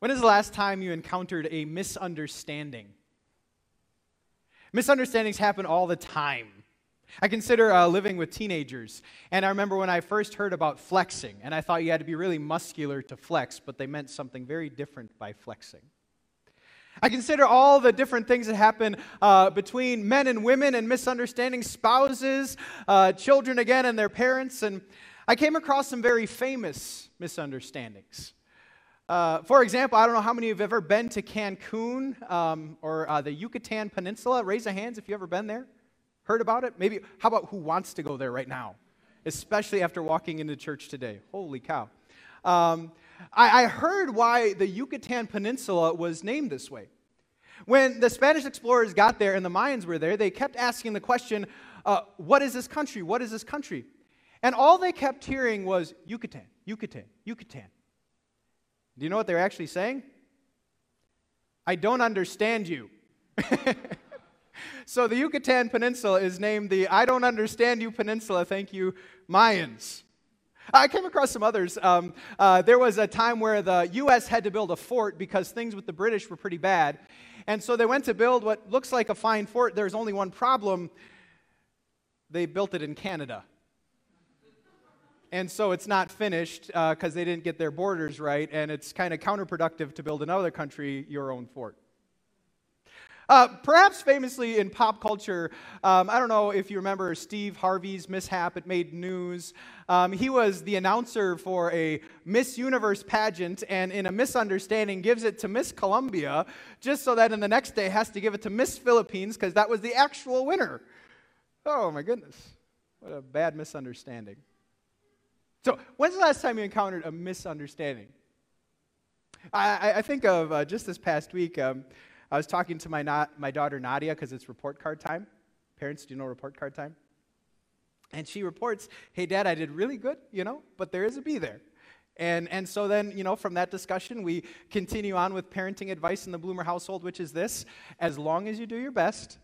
When is the last time you encountered a misunderstanding? Misunderstandings happen all the time. I consider uh, living with teenagers, and I remember when I first heard about flexing, and I thought you had to be really muscular to flex, but they meant something very different by flexing. I consider all the different things that happen uh, between men and women and misunderstanding spouses, uh, children again, and their parents, and I came across some very famous misunderstandings. Uh, for example, I don't know how many of you have ever been to Cancun um, or uh, the Yucatan Peninsula. Raise your hands if you've ever been there. Heard about it? Maybe, how about who wants to go there right now? Especially after walking into church today. Holy cow. Um, I, I heard why the Yucatan Peninsula was named this way. When the Spanish explorers got there and the Mayans were there, they kept asking the question, uh, What is this country? What is this country? And all they kept hearing was Yucatan, Yucatan, Yucatan. Do you know what they're actually saying? I don't understand you. so the Yucatan Peninsula is named the I Don't Understand You Peninsula, thank you, Mayans. I came across some others. Um, uh, there was a time where the U.S. had to build a fort because things with the British were pretty bad. And so they went to build what looks like a fine fort. There's only one problem they built it in Canada and so it's not finished because uh, they didn't get their borders right, and it's kind of counterproductive to build another country your own fort. Uh, perhaps famously in pop culture, um, I don't know if you remember Steve Harvey's mishap. It made news. Um, he was the announcer for a Miss Universe pageant, and in a misunderstanding, gives it to Miss Colombia, just so that in the next day has to give it to Miss Philippines because that was the actual winner. Oh my goodness, what a bad misunderstanding. So, when's the last time you encountered a misunderstanding? I, I think of uh, just this past week, um, I was talking to my, not, my daughter Nadia because it's report card time. Parents, do you know report card time? And she reports, hey, dad, I did really good, you know, but there is a B there. And, and so then, you know, from that discussion, we continue on with parenting advice in the Bloomer household, which is this as long as you do your best,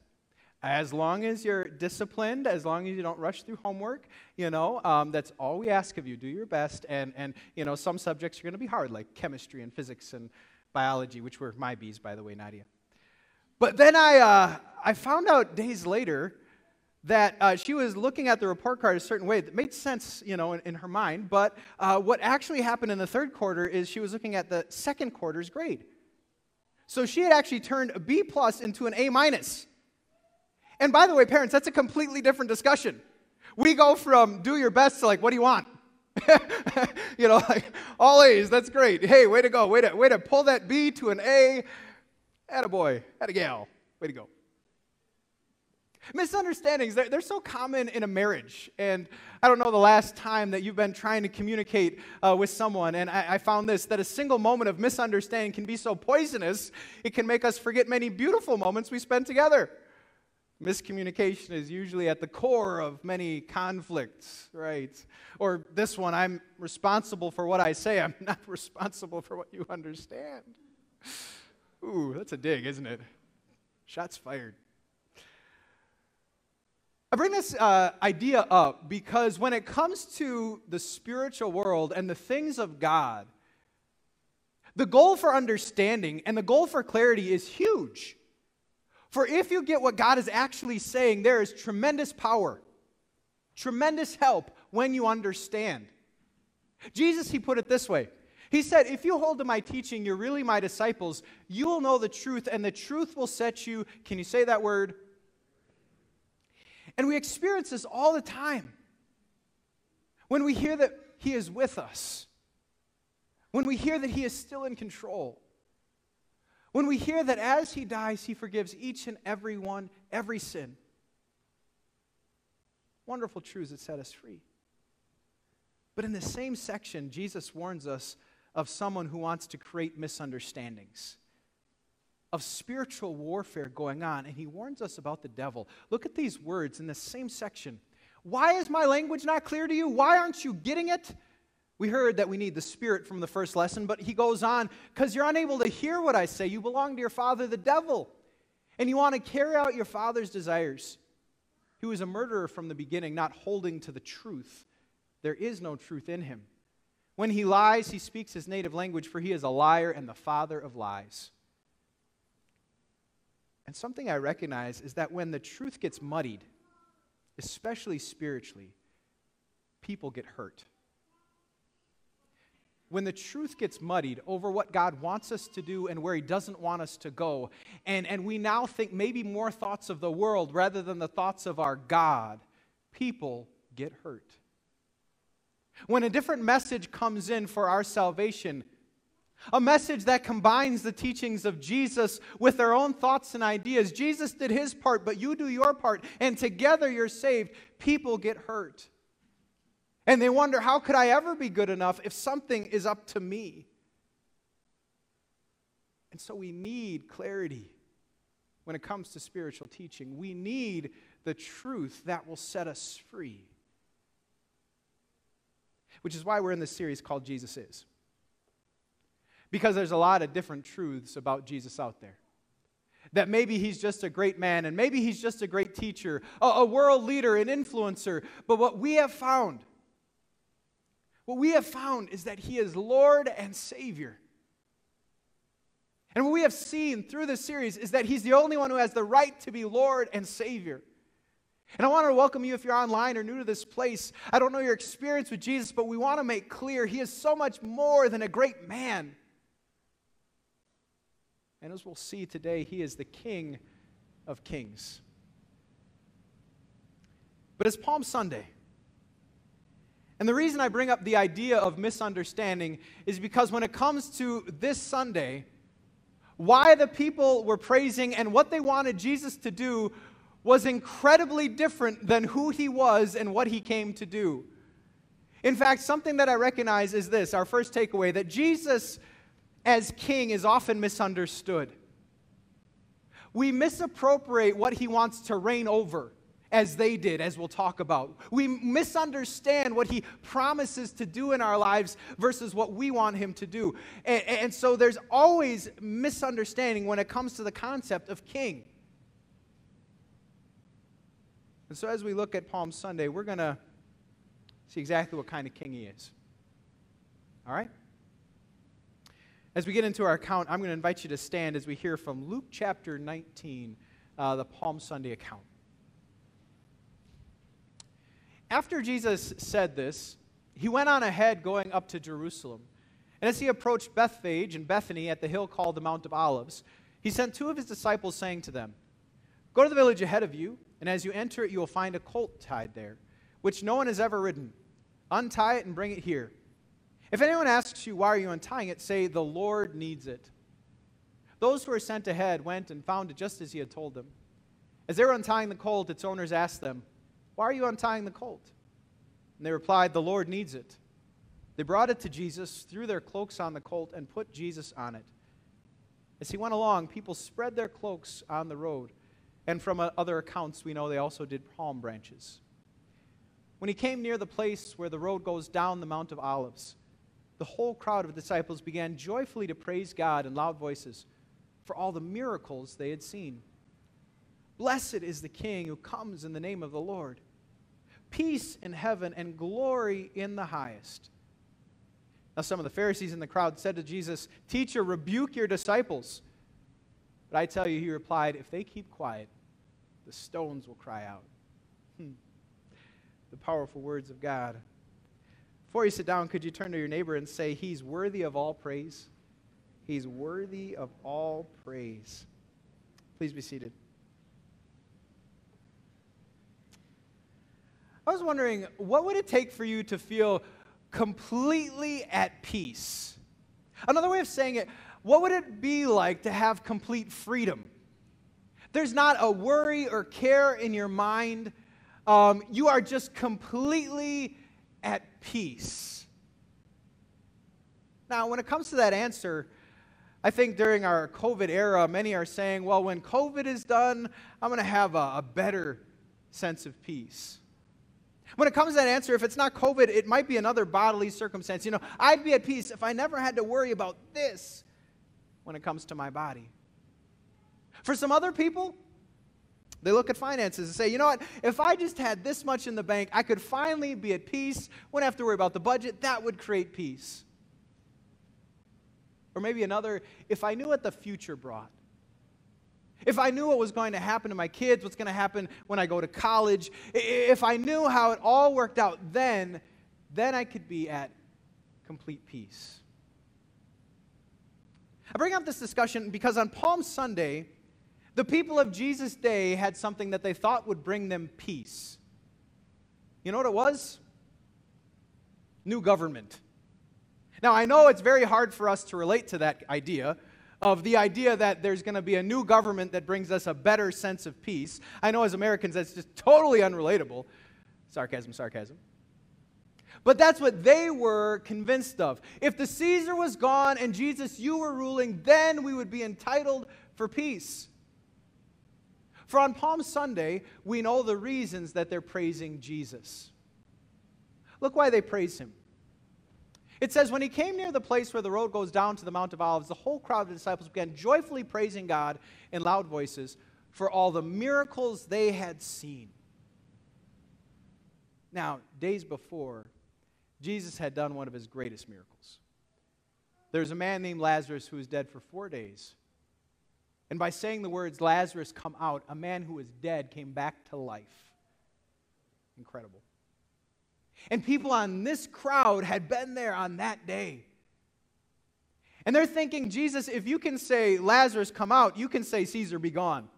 as long as you're disciplined, as long as you don't rush through homework, you know, um, that's all we ask of you. Do your best. And, and you know, some subjects are going to be hard, like chemistry and physics and biology, which were my B's, by the way, Nadia. But then I, uh, I found out days later that uh, she was looking at the report card a certain way that made sense, you know, in, in her mind. But uh, what actually happened in the third quarter is she was looking at the second quarter's grade. So she had actually turned a B plus into an A minus. And by the way, parents, that's a completely different discussion. We go from do your best to like, what do you want? you know, like all A's, that's great. Hey, way to go. Way to, way to pull that B to an A. At a boy, at a gal. Way to go. Misunderstandings, they're, they're, so common in a marriage. And I don't know the last time that you've been trying to communicate uh, with someone. And I, I, found this that a single moment of misunderstanding can be so poisonous, it can make us forget many beautiful moments we spent together. Miscommunication is usually at the core of many conflicts, right? Or this one, I'm responsible for what I say, I'm not responsible for what you understand. Ooh, that's a dig, isn't it? Shots fired. I bring this uh, idea up because when it comes to the spiritual world and the things of God, the goal for understanding and the goal for clarity is huge. For if you get what God is actually saying, there is tremendous power, tremendous help when you understand. Jesus, he put it this way He said, If you hold to my teaching, you're really my disciples. You will know the truth, and the truth will set you, can you say that word? And we experience this all the time. When we hear that he is with us, when we hear that he is still in control. When we hear that as he dies, he forgives each and every one, every sin. Wonderful truths that set us free. But in the same section, Jesus warns us of someone who wants to create misunderstandings, of spiritual warfare going on, and he warns us about the devil. Look at these words in the same section. Why is my language not clear to you? Why aren't you getting it? We heard that we need the Spirit from the first lesson, but he goes on, because you're unable to hear what I say. You belong to your father, the devil, and you want to carry out your father's desires. He was a murderer from the beginning, not holding to the truth. There is no truth in him. When he lies, he speaks his native language, for he is a liar and the father of lies. And something I recognize is that when the truth gets muddied, especially spiritually, people get hurt. When the truth gets muddied over what God wants us to do and where He doesn't want us to go, and, and we now think maybe more thoughts of the world rather than the thoughts of our God, people get hurt. When a different message comes in for our salvation, a message that combines the teachings of Jesus with their own thoughts and ideas. Jesus did his part, but you do your part, and together you're saved. People get hurt. And they wonder, how could I ever be good enough if something is up to me? And so we need clarity when it comes to spiritual teaching. We need the truth that will set us free. Which is why we're in this series called Jesus Is because there's a lot of different truths about Jesus out there. That maybe he's just a great man, and maybe he's just a great teacher, a, world leader, an influencer. But what we have found, what we have found is that he is Lord and Savior. And what we have seen through this series is that he's the only one who has the right to be Lord and Savior. And I want to welcome you if you're online or new to this place. I don't know your experience with Jesus, but we want to make clear he is so much more than a great man. And as we'll see today, he is the King of Kings. But it's Palm Sunday. And the reason I bring up the idea of misunderstanding is because when it comes to this Sunday, why the people were praising and what they wanted Jesus to do was incredibly different than who he was and what he came to do. In fact, something that I recognize is this our first takeaway that Jesus as king is often misunderstood. We misappropriate what he wants to reign over, as they did, as we'll talk about. We misunderstand what he promises to do in our lives versus what we want him to do. And, and so there's always misunderstanding when it comes to the concept of king. And so as we look at Palm Sunday, we're going to see exactly what kind of king he is. All right? As we get into our account, I'm going to invite you to stand as we hear from Luke chapter 19, uh, the Palm Sunday account. After Jesus said this, he went on ahead going up to Jerusalem. And as he approached Bethphage and Bethany at the hill called the Mount of Olives, he sent two of his disciples, saying to them, Go to the village ahead of you, and as you enter it, you will find a colt tied there, which no one has ever ridden. Untie it and bring it here. If anyone asks you, Why are you untying it? say, The Lord needs it. Those who were sent ahead went and found it just as he had told them. As they were untying the colt, its owners asked them, Why are you untying the colt? And they replied, The Lord needs it. They brought it to Jesus, threw their cloaks on the colt, and put Jesus on it. As he went along, people spread their cloaks on the road. And from uh, other accounts, we know they also did palm branches. When he came near the place where the road goes down the Mount of Olives, the whole crowd of disciples began joyfully to praise God in loud voices for all the miracles they had seen. Blessed is the King who comes in the name of the Lord. Peace in heaven and glory in the highest. Now, some of the Pharisees in the crowd said to Jesus, Teacher, rebuke your disciples. But I tell you, he replied, If they keep quiet, the stones will cry out. Hmm. The powerful words of God. Before you sit down, could you turn to your neighbor and say, He's worthy of all praise? He's worthy of all praise. Please be seated. I was wondering, what would it take for you to feel completely at peace? Another way of saying it, what would it be like to have complete freedom? There's not a worry or care in your mind. Um, you are just completely at peace? Now, when it comes to that answer, I think during our COVID era, many are saying, well, when COVID is done, I'm going to have a, a, better sense of peace. When it comes to that answer, if it's not COVID, it might be another bodily circumstance. You know, I'd be at peace if I never had to worry about this when it comes to my body. For some other people, They look at finances and say, you know what? If I just had this much in the bank, I could finally be at peace. Wouldn't have to worry about the budget. That would create peace. Or maybe another, if I knew what the future brought, if I knew what was going to happen to my kids, what's going to happen when I go to college, if I knew how it all worked out, then, then I could be at complete peace. I bring up this discussion because on Palm Sunday, the people of Jesus' day had something that they thought would bring them peace. You know what it was? New government. Now, I know it's very hard for us to relate to that idea of the idea that there's going to be a new government that brings us a better sense of peace. I know as Americans that's just totally unrelatable. Sarcasm, sarcasm. But that's what they were convinced of. If the Caesar was gone and Jesus, you were ruling, then we would be entitled for peace. For on Palm Sunday, we know the reasons that they're praising Jesus. Look why they praise him. It says, When he came near the place where the road goes down to the Mount of Olives, the whole crowd of the disciples began joyfully praising God in loud voices for all the miracles they had seen. Now, days before, Jesus had done one of his greatest miracles. There's a man named Lazarus who was dead for four days. And by saying the words, Lazarus, come out, a man who was dead came back to life. Incredible. And people on this crowd had been there on that day. And they're thinking, Jesus, if you can say, Lazarus, come out, you can say, Caesar, be gone.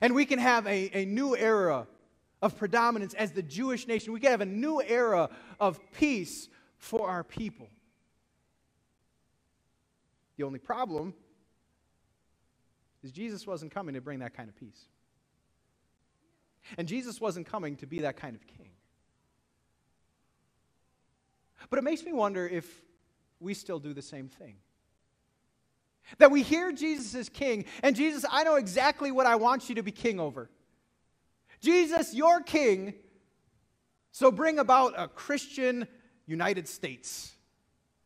And we can have a, a new era of predominance as the Jewish nation. We can have a new era of peace for our people. The only problem is Jesus wasn't coming to bring that kind of peace. And Jesus wasn't coming to be that kind of king. But it makes me wonder if we still do the same thing. That we hear Jesus as king, and Jesus, I know exactly what I want you to be king over. Jesus, you're king, so bring about a Christian United States.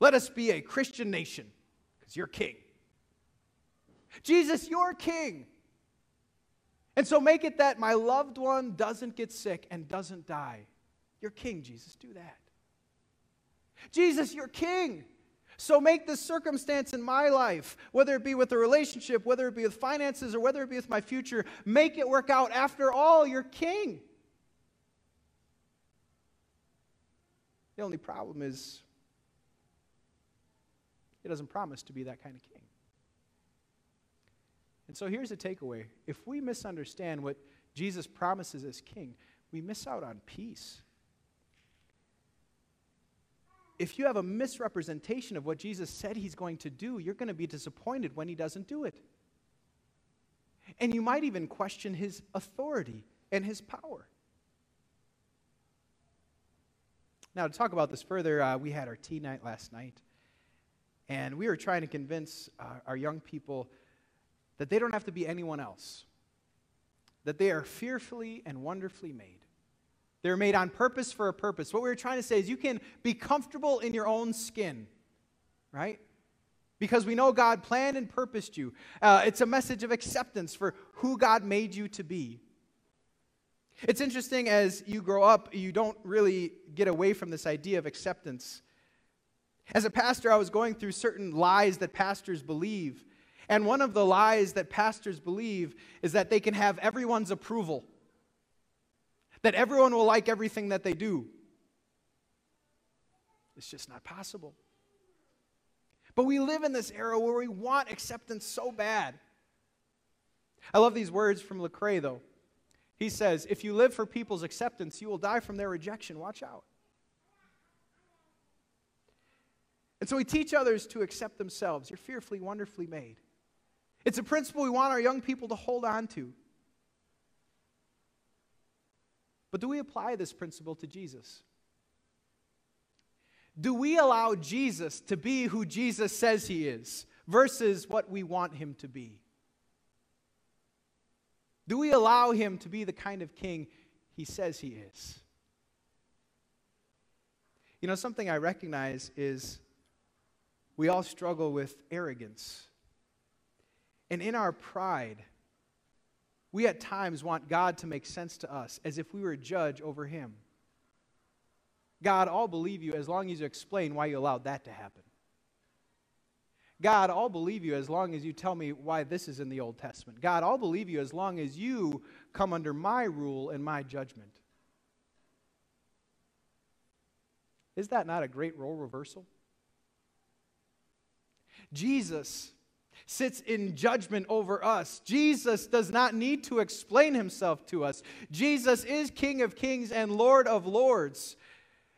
Let us be a Christian nation, because you're king. Jesus, you're king. And so make it that my loved one doesn't get sick and doesn't die. You're king, Jesus. Do that. Jesus, you're king. So make this circumstance in my life, whether it be with a relationship, whether it be with finances, or whether it be with my future, make it work out. After all, you're king. The only problem is, he doesn't promise to be that kind of king. And so here's a takeaway if we misunderstand what Jesus promises as king, we miss out on peace. If you have a misrepresentation of what Jesus said he's going to do, you're going to be disappointed when he doesn't do it. And you might even question his authority and his power. Now, to talk about this further, uh, we had our tea night last night, and we were trying to convince uh, our young people that they don't have to be anyone else, that they are fearfully and wonderfully made. They're made on purpose for a purpose. What we are trying to say is you can be comfortable in your own skin, right? Because we know God planned and purposed you. Uh, it's a message of acceptance for who God made you to be. It's interesting as you grow up, you don't really get away from this idea of acceptance. As a pastor, I was going through certain lies that pastors believe and one of the lies that pastors believe is that they can have everyone's approval, that everyone will like everything that they do. It's just not possible. But we live in this era where we want acceptance so bad. I love these words from Lecrae, though. He says, If you live for people's acceptance, you will die from their rejection. Watch out. And so we teach others to accept themselves. You're fearfully, wonderfully made. It's a principle we want our young people to hold on to. But do we apply this principle to Jesus? Do we allow Jesus to be who Jesus says he is versus what we want him to be? Do we allow him to be the kind of king he says he is? You know, something I recognize is we all struggle with arrogance. And in our pride, we at times want God to make sense to us as if we were a judge over him. God, I'll believe you as long as you explain why you allowed that to happen. God, I'll believe you as long as you tell me why this is in the Old Testament. God, I'll believe you as long as you come under my rule and my judgment. Is that not a great role reversal? Jesus sits in judgment over us. Jesus does not need to explain himself to us. Jesus is King of kings and Lord of lords.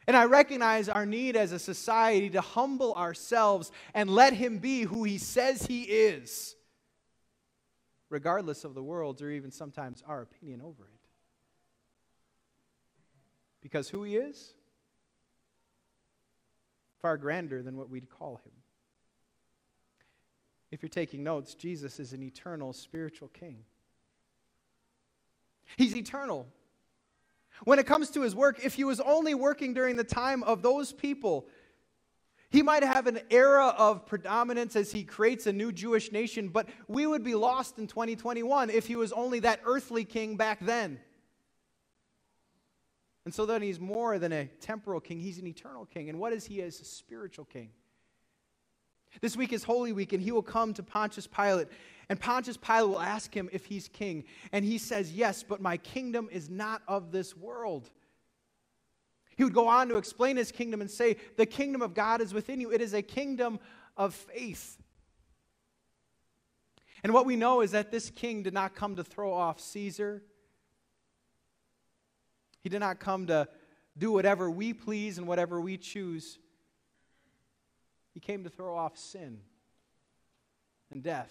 And I recognize our need as a society to humble ourselves and let him be who he says he is, regardless of the world's or even sometimes our opinion over it. Because who he is, far grander than what we'd call him. If you're taking notes, Jesus is an eternal spiritual king. He's eternal. When it comes to his work, if he was only working during the time of those people, he might have an era of predominance as he creates a new Jewish nation, but we would be lost in 2021 if he was only that earthly king back then. And so then he's more than a temporal king, he's an eternal king. And what is he as a spiritual king? This week is Holy Week, and he will come to Pontius Pilate. And Pontius Pilate will ask him if he's king. And he says, Yes, but my kingdom is not of this world. He would go on to explain his kingdom and say, The kingdom of God is within you. It is a kingdom of faith. And what we know is that this king did not come to throw off Caesar. He did not come to do whatever we please and whatever we choose. He came to throw off sin and death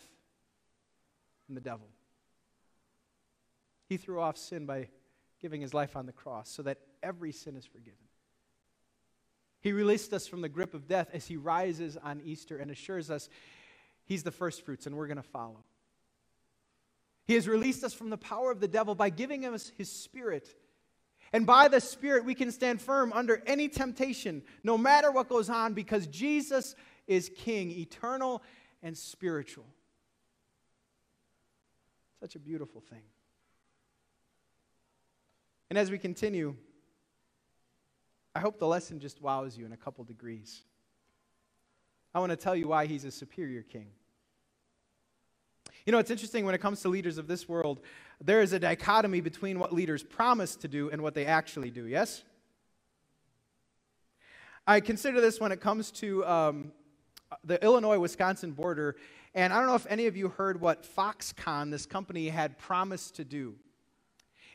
and the devil. He threw off sin by giving his life on the cross so that every sin is forgiven. He released us from the grip of death as he rises on Easter and assures us he's the first fruits and we're going to follow. He has released us from the power of the devil by giving us his spirit and by the Spirit, we can stand firm under any temptation, no matter what goes on, because Jesus is King, eternal and spiritual. Such a beautiful thing. And as we continue, I hope the lesson just wows you in a couple degrees. I want to tell you why he's a superior king. You know, it's interesting when it comes to leaders of this world, there is a dichotomy between what leaders promise to do and what they actually do, yes? I consider this when it comes to um, the Illinois Wisconsin border, and I don't know if any of you heard what Foxconn, this company, had promised to do.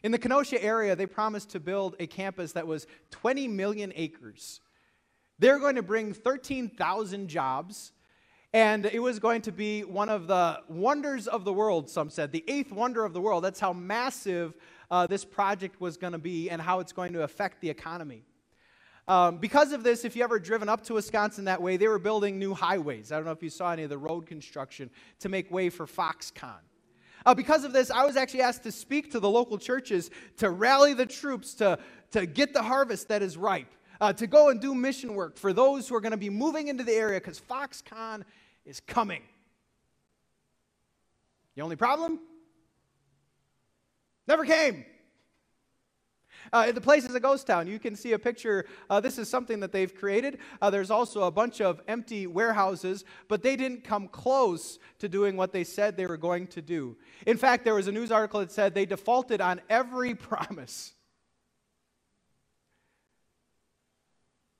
In the Kenosha area, they promised to build a campus that was 20 million acres. They're going to bring 13,000 jobs and it was going to be one of the wonders of the world, some said, the eighth wonder of the world. That's how massive uh, this project was going to be and how it's going to affect the economy. Um, because of this, if you ever driven up to Wisconsin that way, they were building new highways. I don't know if you saw any of the road construction to make way for Foxconn. Uh, because of this, I was actually asked to speak to the local churches to rally the troops to, to get the harvest that is ripe, uh, to go and do mission work for those who are going to be moving into the area because Foxconn is coming. The only problem? Never came. Uh, the place is a ghost town. You can see a picture. Uh, this is something that they've created. Uh, there's also a bunch of empty warehouses, but they didn't come close to doing what they said they were going to do. In fact, there was a news article that said they defaulted on every promise.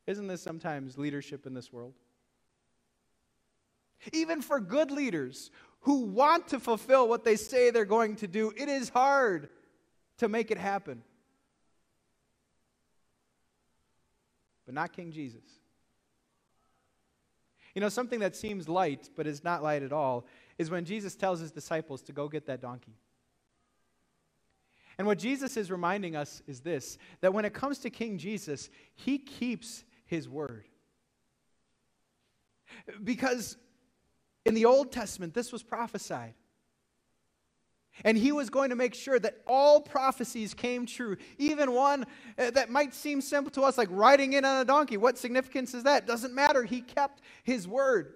Isn't this sometimes leadership in this world? Even for good leaders who want to fulfill what they say they're going to do, it is hard to make it happen. But not King Jesus. You know, something that seems light, but is not light at all, is when Jesus tells his disciples to go get that donkey. And what Jesus is reminding us is this that when it comes to King Jesus, he keeps his word. Because in the Old Testament, this was prophesied. And he was going to make sure that all prophecies came true, even one uh, that might seem simple to us, like riding in on a donkey. What significance is that? Doesn't matter. He kept his word.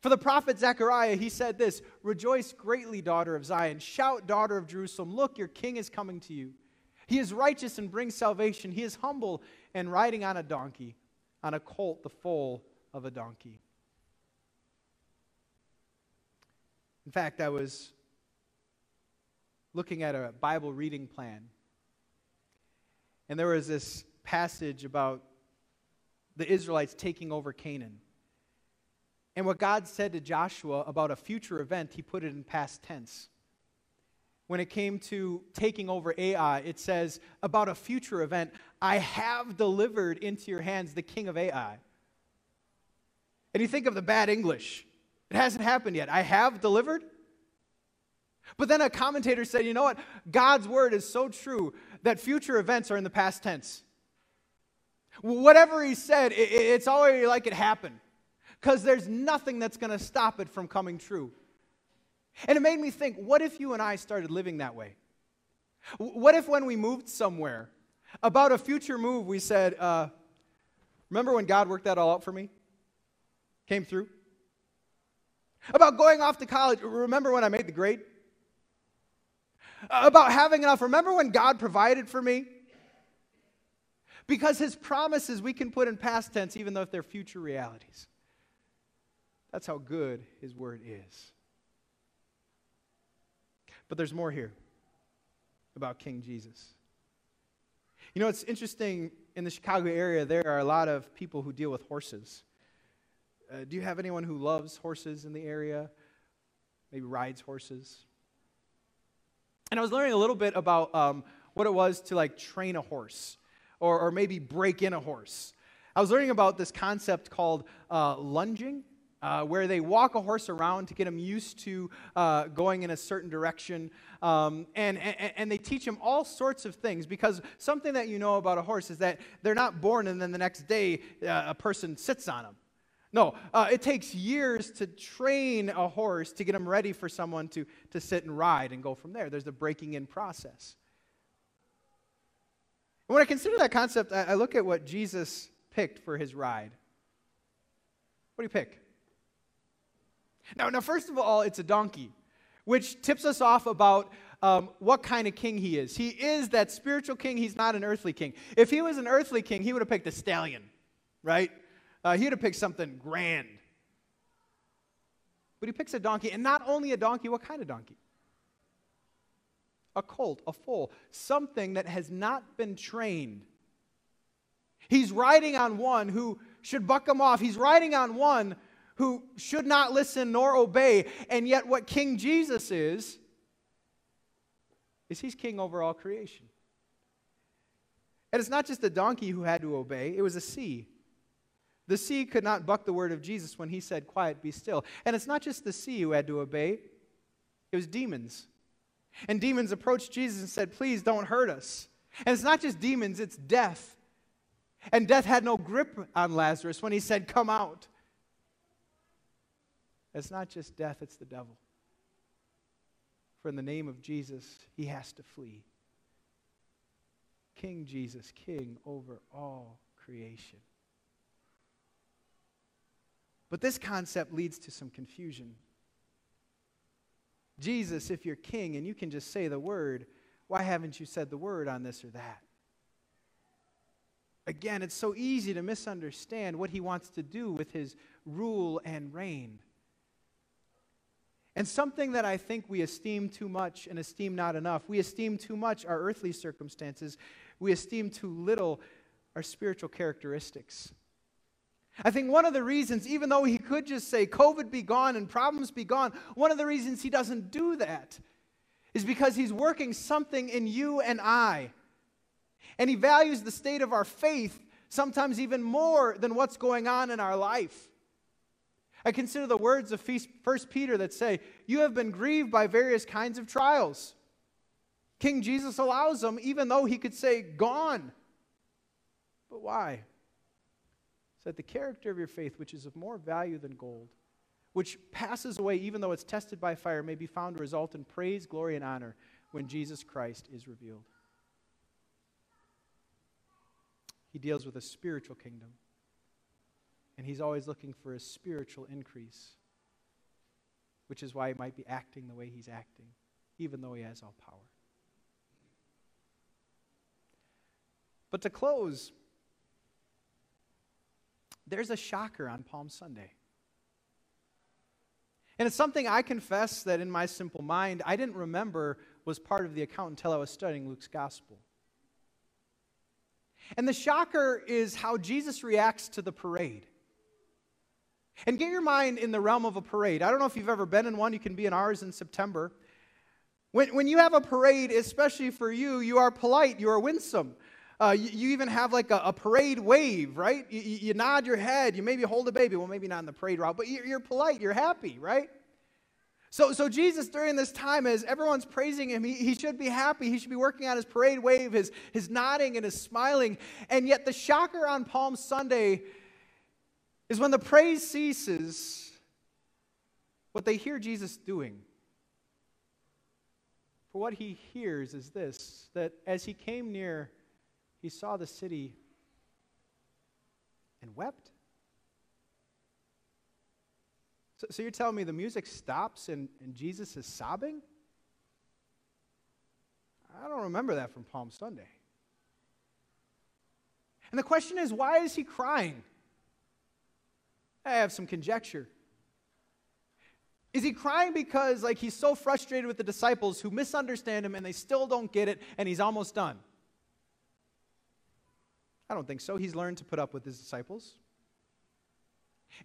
For the prophet Zechariah, he said this Rejoice greatly, daughter of Zion. Shout, daughter of Jerusalem. Look, your king is coming to you. He is righteous and brings salvation. He is humble and riding on a donkey, on a colt, the foal of a donkey. In fact, I was looking at a Bible reading plan, and there was this passage about the Israelites taking over Canaan. And what God said to Joshua about a future event, he put it in past tense. When it came to taking over Ai, it says about a future event, I have delivered into your hands the king of Ai. And you think of the bad English. It hasn't happened yet. I have delivered. But then a commentator said, you know what? God's word is so true that future events are in the past tense. Whatever he said, it's already like it happened because there's nothing that's going to stop it from coming true. And it made me think what if you and I started living that way? What if when we moved somewhere, about a future move, we said, uh, Remember when God worked that all out for me? Came through? About going off to college, remember when I made the grade? About having enough, remember when God provided for me? Because his promises we can put in past tense, even though if they're future realities. That's how good his word is. But there's more here about King Jesus. You know, it's interesting in the Chicago area, there are a lot of people who deal with horses. Uh, do you have anyone who loves horses in the area? Maybe rides horses? And I was learning a little bit about um, what it was to like train a horse or, or maybe break in a horse. I was learning about this concept called uh, lunging uh, where they walk a horse around to get him used to uh, going in a certain direction. Um, and, and, and, they teach him all sorts of things because something that you know about a horse is that they're not born and then the next day uh, a person sits on them. No, uh, it takes years to train a horse to get him ready for someone to, to sit and ride and go from there. There's the breaking in process. And when I consider that concept, I, I look at what Jesus picked for his ride. What do you pick? Now, now, first of all, it's a donkey, which tips us off about um, what kind of king he is. He is that spiritual king, he's not an earthly king. If he was an earthly king, he would have picked a stallion, right? Uh, he would have picked something grand. But he picks a donkey, and not only a donkey, what kind of donkey? A colt, a foal, something that has not been trained. He's riding on one who should buck him off. He's riding on one who should not listen nor obey. And yet, what King Jesus is, is he's king over all creation. And it's not just the donkey who had to obey, it was a sea. The sea could not buck the word of Jesus when he said, Quiet, be still. And it's not just the sea who had to obey, it was demons. And demons approached Jesus and said, Please don't hurt us. And it's not just demons, it's death. And death had no grip on Lazarus when he said, Come out. It's not just death, it's the devil. For in the name of Jesus, he has to flee. King Jesus, king over all creation. But this concept leads to some confusion. Jesus, if you're king and you can just say the word, why haven't you said the word on this or that? Again, it's so easy to misunderstand what he wants to do with his rule and reign. And something that I think we esteem too much and esteem not enough. We esteem too much our earthly circumstances, we esteem too little our spiritual characteristics. I think one of the reasons, even though he could just say, COVID be gone and problems be gone, one of the reasons he doesn't do that is because he's working something in you and I. And he values the state of our faith sometimes even more than what's going on in our life. I consider the words of 1 Peter that say, You have been grieved by various kinds of trials. King Jesus allows them, even though he could say, Gone. But why? That the character of your faith, which is of more value than gold, which passes away even though it's tested by fire, may be found to result in praise, glory, and honor when Jesus Christ is revealed. He deals with a spiritual kingdom and he's always looking for a spiritual increase. which is why he might be acting the way he's acting, even though he has all power. But to close, there's a shocker on Palm Sunday. And it's something I confess that in my simple mind, I didn't remember was part of the account until I was studying Luke's gospel. And the shocker is how Jesus reacts to the parade. And get your mind in the realm of a parade. I don't know if you've ever been in one, you can be in ours in September. When, when you have a parade, especially for you, you are polite, you are winsome. Uh, you, you, even have like a, a parade wave, right? You, you, nod your head, you maybe hold a baby. Well, maybe not in the parade route, but you're, you're polite, you're happy, right? So, so Jesus, during this time, as everyone's praising him, he, he should be happy. He should be working on his parade wave, his, his nodding and his smiling. And yet, the shocker on Palm Sunday is when the praise ceases, what they hear Jesus doing. For what he hears is this that as he came near, he saw the city and wept. So, so you're telling me the music stops and, and Jesus is sobbing? I don't remember that from Palm Sunday. And the question is, why is he crying? I have some conjecture. Is he crying because like he's so frustrated with the disciples who misunderstand him and they still don't get it and he's almost done? I don't think so. He's learned to put up with his disciples.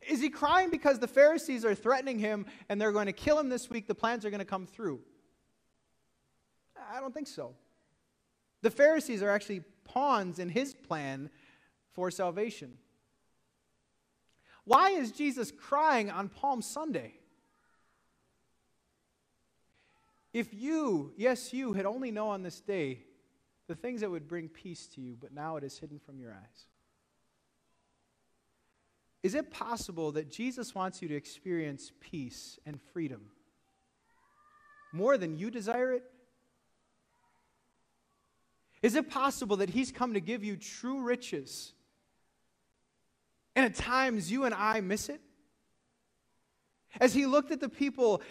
Is he crying because the Pharisees are threatening him and they're going to kill him this week? The plans are going to come through. I don't think so. The Pharisees are actually pawns in his plan for salvation. Why is Jesus crying on Palm Sunday? If you, yes, you, had only known on this day the things that would bring peace to you, but now it is hidden from your eyes. Is it possible that Jesus wants you to experience peace and freedom more than you desire it? Is it possible that He's come to give you true riches and at times you and I miss it? As He looked at the people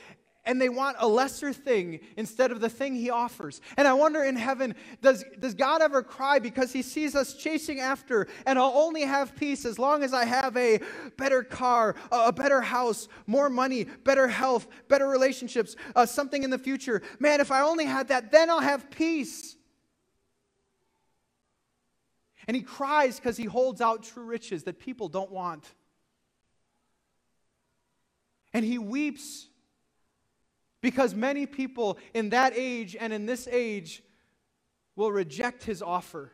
and they want a lesser thing instead of the thing he offers. And I wonder in heaven, does, does God ever cry because he sees us chasing after, and I'll only have peace as long as I have a better car, a better house, more money, better health, better relationships, uh, something in the future? Man, if I only had that, then I'll have peace. And he cries because he holds out true riches that people don't want. And he weeps because many people in that age and in this age will reject his offer.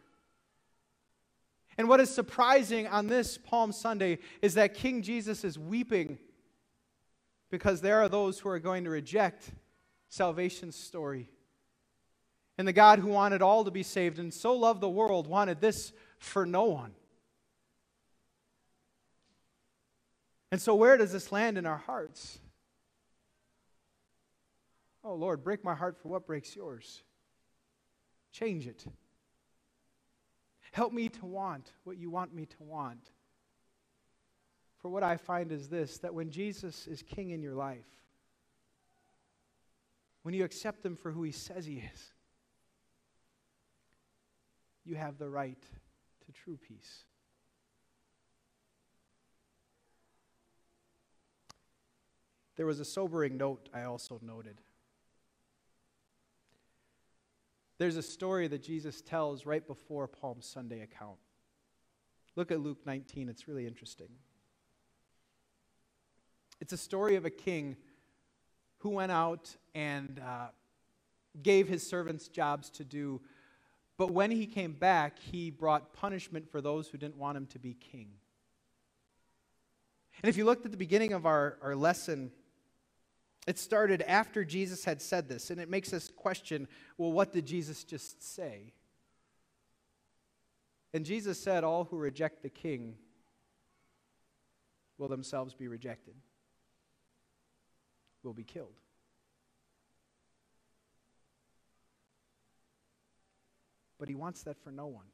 And what is surprising on this Palm Sunday is that King Jesus is weeping because there are those who are going to reject salvation's story. And the God who wanted all to be saved and so loved the world wanted this for no one. And so, where does this land in our hearts? Oh, Lord, break my heart for what breaks yours. Change it. Help me to want what you want me to want. For what I find is this that when Jesus is king in your life, when you accept him for who he says he is, you have the right to true peace. There was a sobering note I also noted. There's a story that Jesus tells right before Palm Sunday account. Look at Luke 19, it's really interesting. It's a story of a king who went out and uh, gave his servants jobs to do, but when he came back, he brought punishment for those who didn't want him to be king. And if you looked at the beginning of our, our lesson, it started after Jesus had said this, and it makes us question well, what did Jesus just say? And Jesus said, All who reject the king will themselves be rejected, will be killed. But he wants that for no one.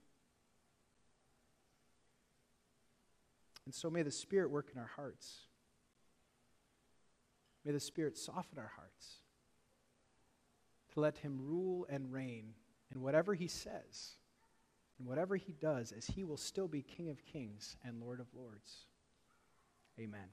And so may the Spirit work in our hearts May the Spirit soften our hearts to let Him rule and reign in whatever He says and whatever He does, as He will still be King of kings and Lord of lords. Amen.